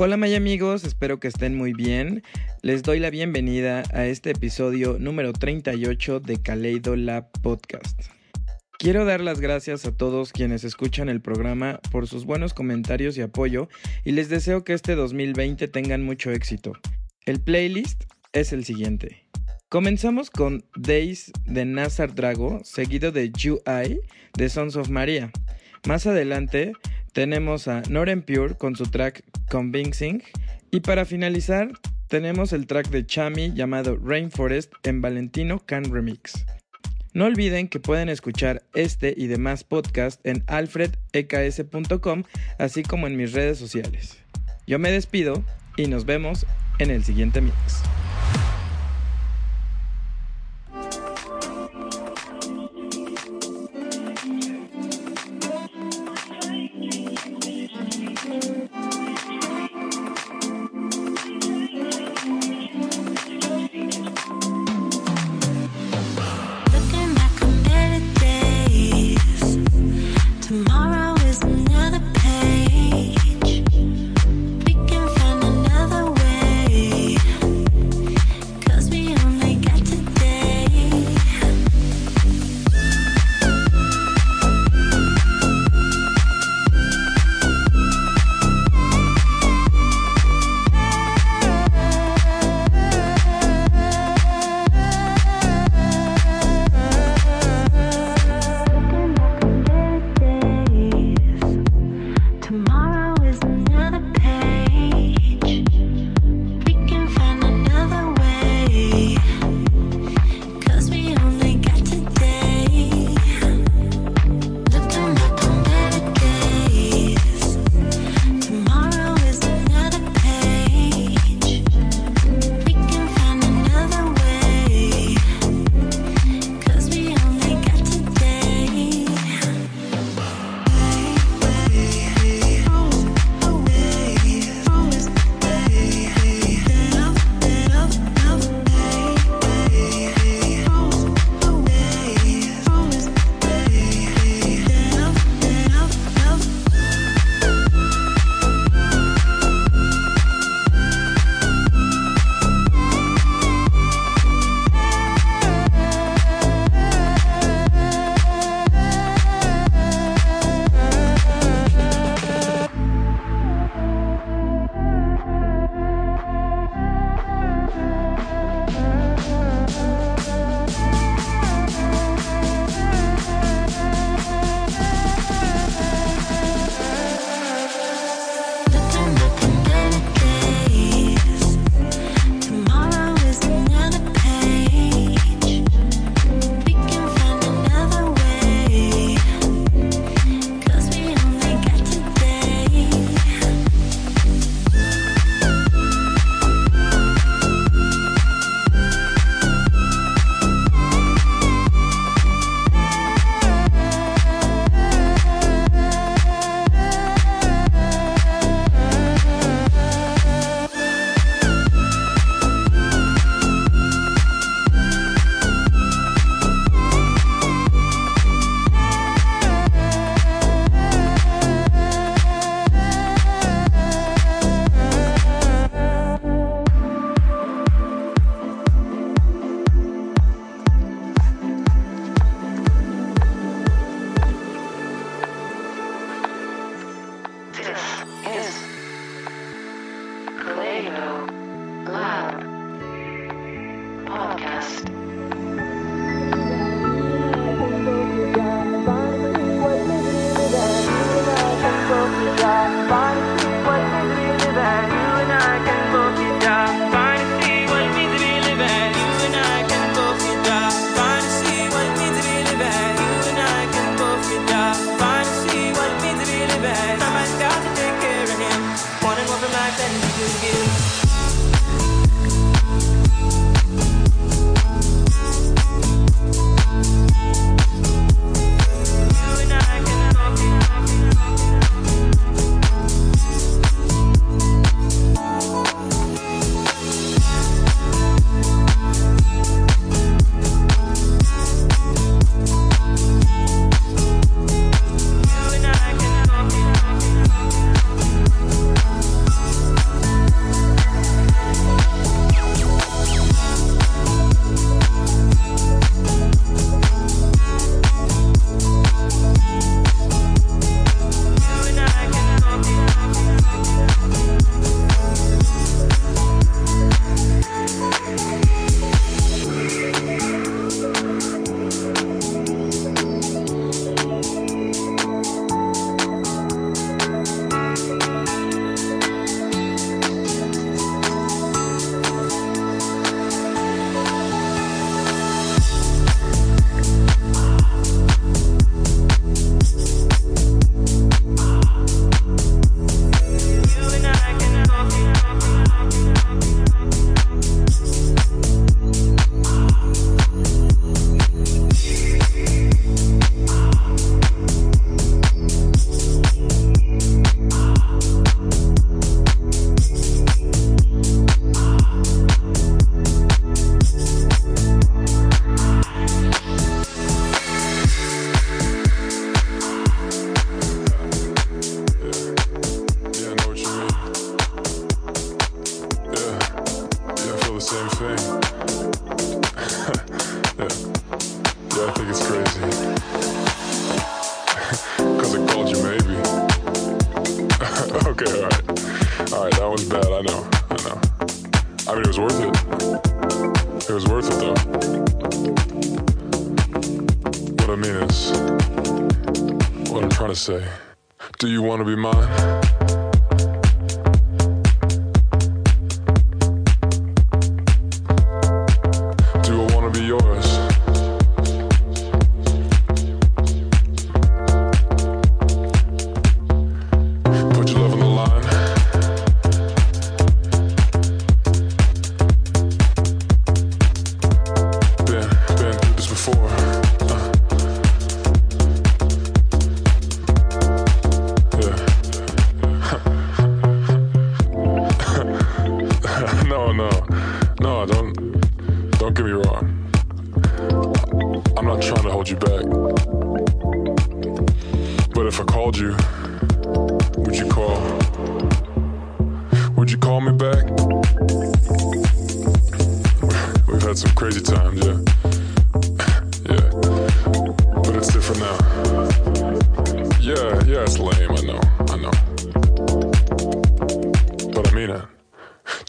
Hola Maya amigos, espero que estén muy bien. Les doy la bienvenida a este episodio número 38 de Kaleido Lab Podcast. Quiero dar las gracias a todos quienes escuchan el programa por sus buenos comentarios y apoyo y les deseo que este 2020 tengan mucho éxito. El playlist es el siguiente. Comenzamos con Days de Nazar Drago, seguido de You I de Sons of Maria. Más adelante tenemos a Noren Pure con su track Convincing. Y para finalizar, tenemos el track de Chami llamado Rainforest en Valentino Can Remix. No olviden que pueden escuchar este y demás podcasts en alfredeks.com, así como en mis redes sociales. Yo me despido y nos vemos en el siguiente mix. tomorrow.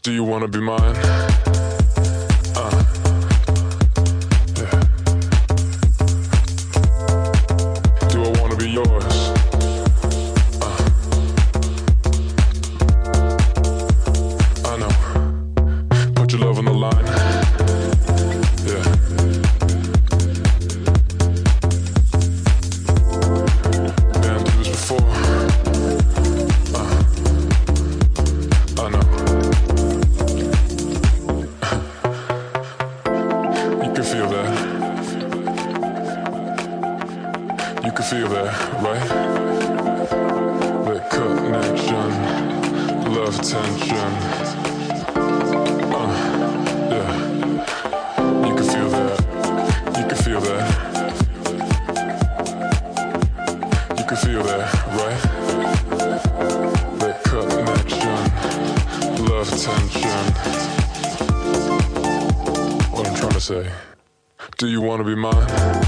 Do you wanna be mine? wanna be mine.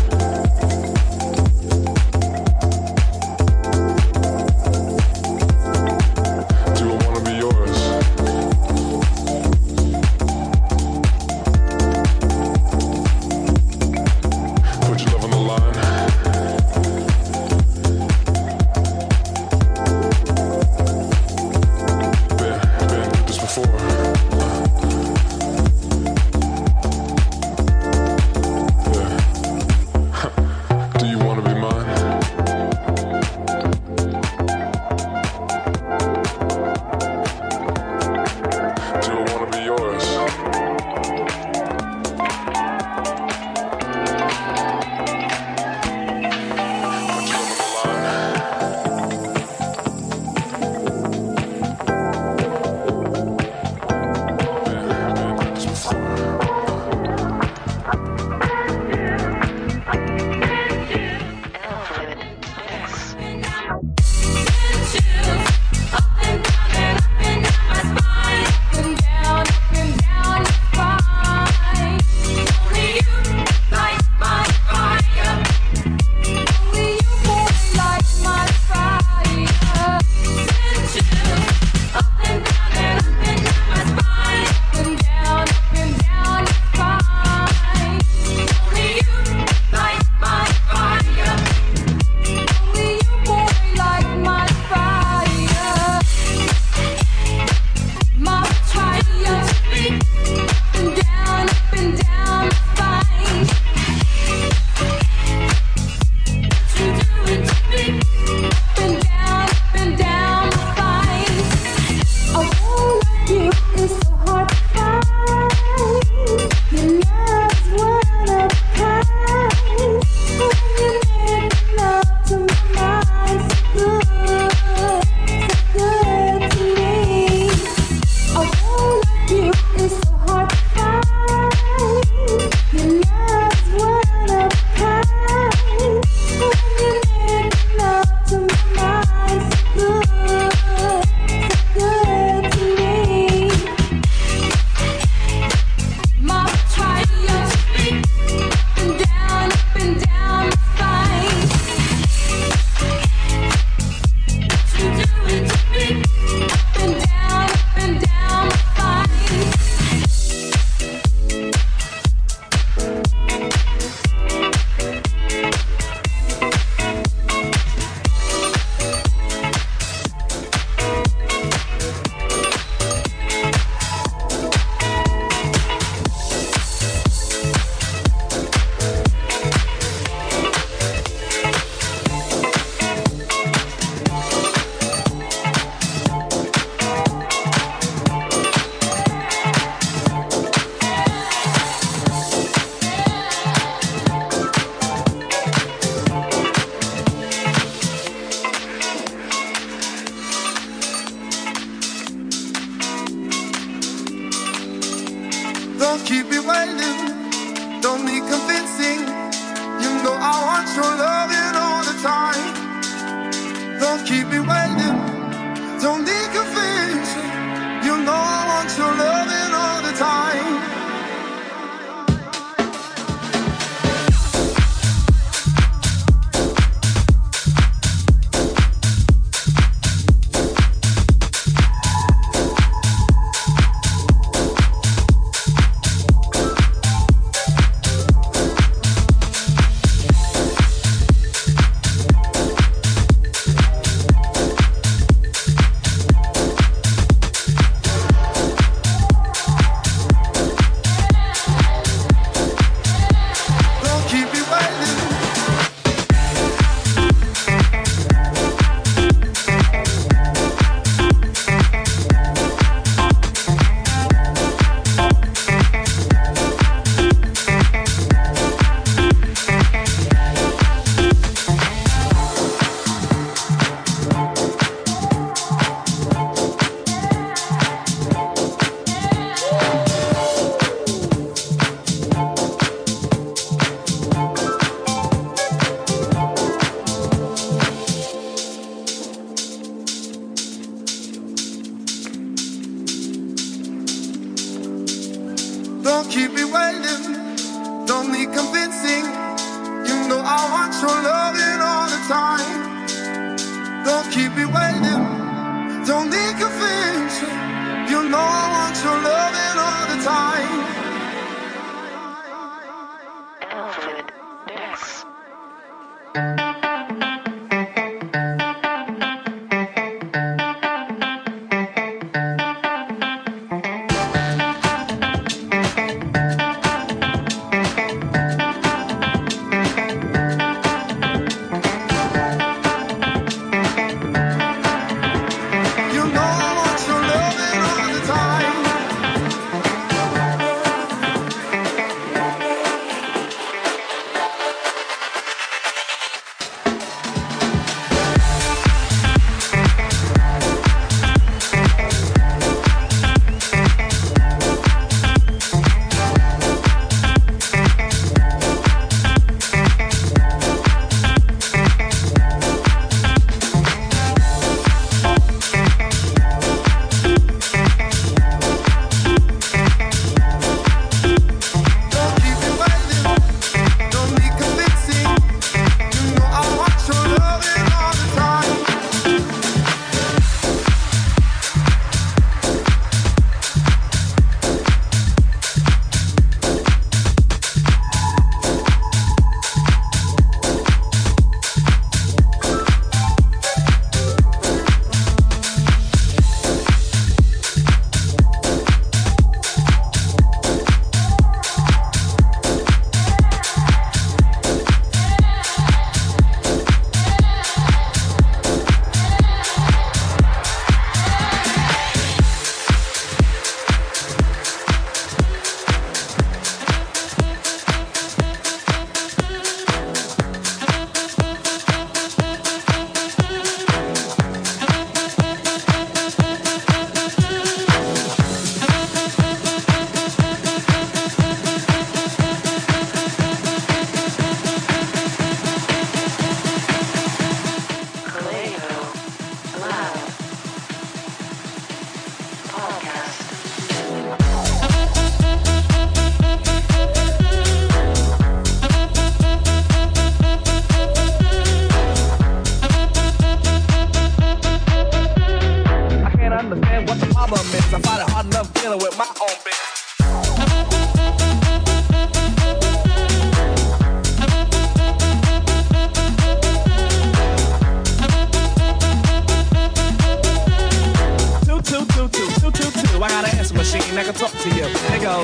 I can talk to you. Go.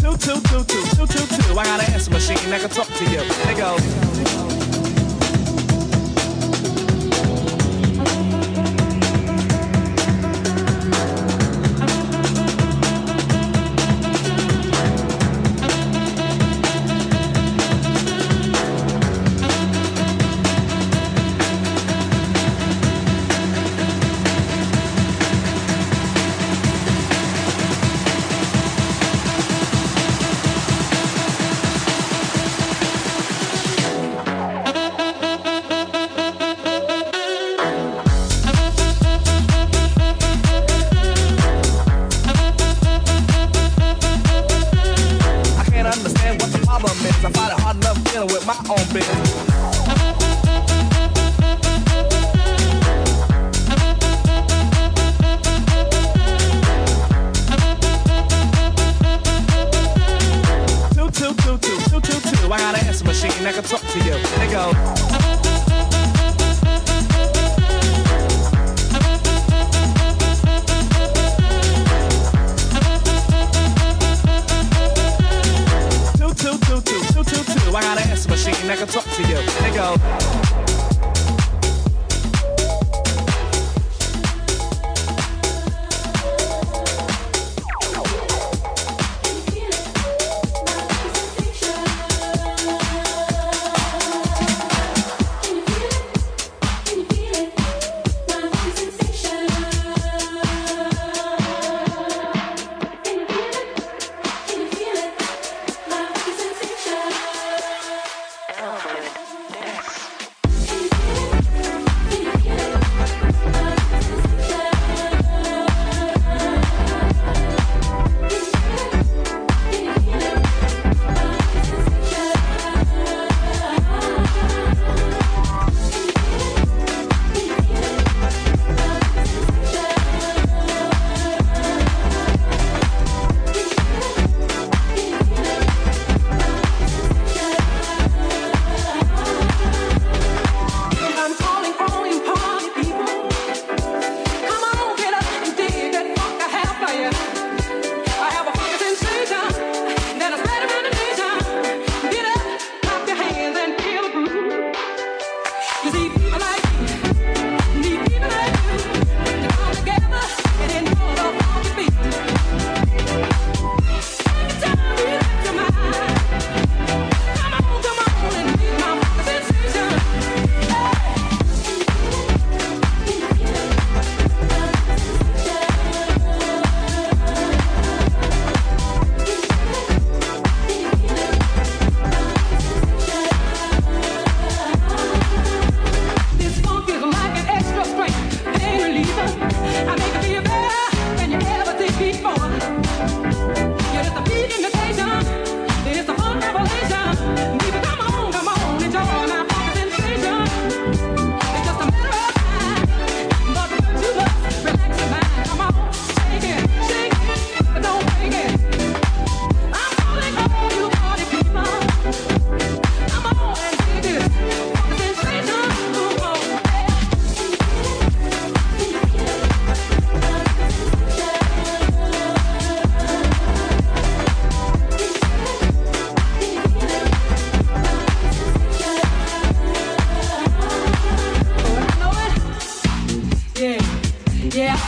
two, two, two, two, two, two, two. I got an answer machine that can talk to you. They go.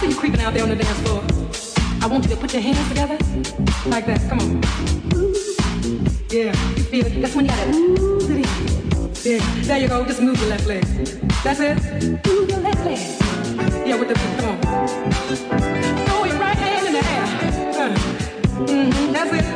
see you creeping out there on the dance floor. I want you to put your hands together like that. Come on. Yeah, you feel it. That's when you gotta ooze it. Yeah, there you go. Just move your left leg. That's it. Move your left leg. Yeah, with the beat. Come on. Throw your right hand in the air. Uh, mm-hmm. That's it.